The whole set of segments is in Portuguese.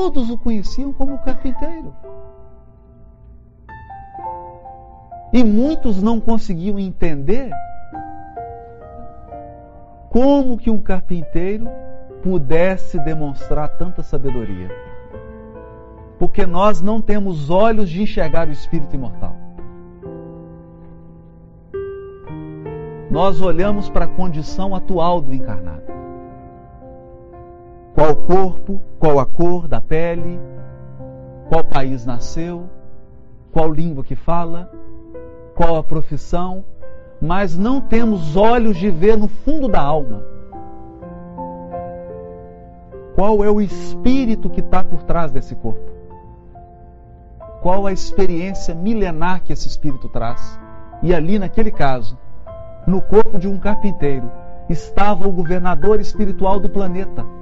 todos o conheciam como carpinteiro. E muitos não conseguiam entender como que um carpinteiro pudesse demonstrar tanta sabedoria. Porque nós não temos olhos de enxergar o espírito imortal. Nós olhamos para a condição atual do encarnado. Qual o corpo, qual a cor da pele, qual país nasceu, qual língua que fala, qual a profissão, mas não temos olhos de ver no fundo da alma. Qual é o espírito que está por trás desse corpo? Qual a experiência milenar que esse espírito traz? E ali, naquele caso, no corpo de um carpinteiro, estava o governador espiritual do planeta.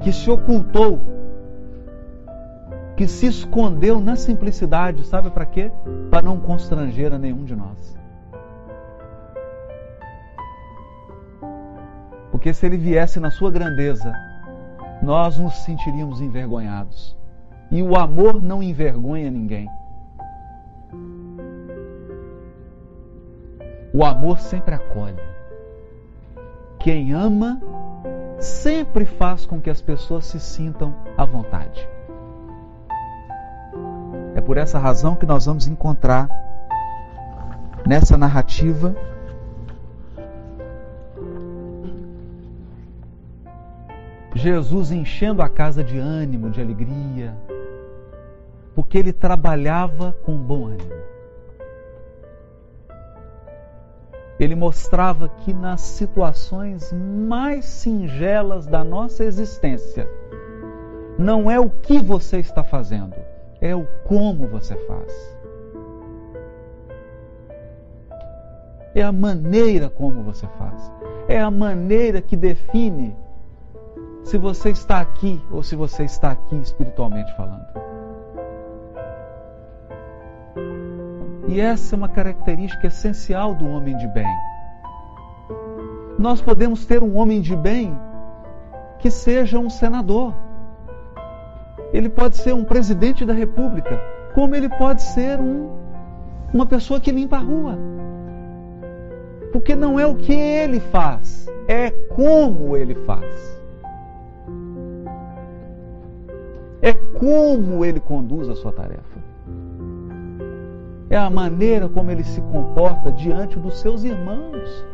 Que se ocultou que se escondeu na simplicidade, sabe para quê? Para não constranger a nenhum de nós. Porque se ele viesse na sua grandeza, nós nos sentiríamos envergonhados. E o amor não envergonha ninguém. O amor sempre acolhe. Quem ama sempre faz com que as pessoas se sintam à vontade. É por essa razão que nós vamos encontrar nessa narrativa Jesus enchendo a casa de ânimo, de alegria, porque ele trabalhava com bom ânimo. Ele mostrava que nas situações mais singelas da nossa existência, não é o que você está fazendo, é o como você faz. É a maneira como você faz. É a maneira que define se você está aqui ou se você está aqui espiritualmente falando. E essa é uma característica essencial do homem de bem. Nós podemos ter um homem de bem que seja um senador ele pode ser um presidente da república, como ele pode ser um, uma pessoa que limpa a rua. Porque não é o que ele faz, é como ele faz. É como ele conduz a sua tarefa. É a maneira como ele se comporta diante dos seus irmãos.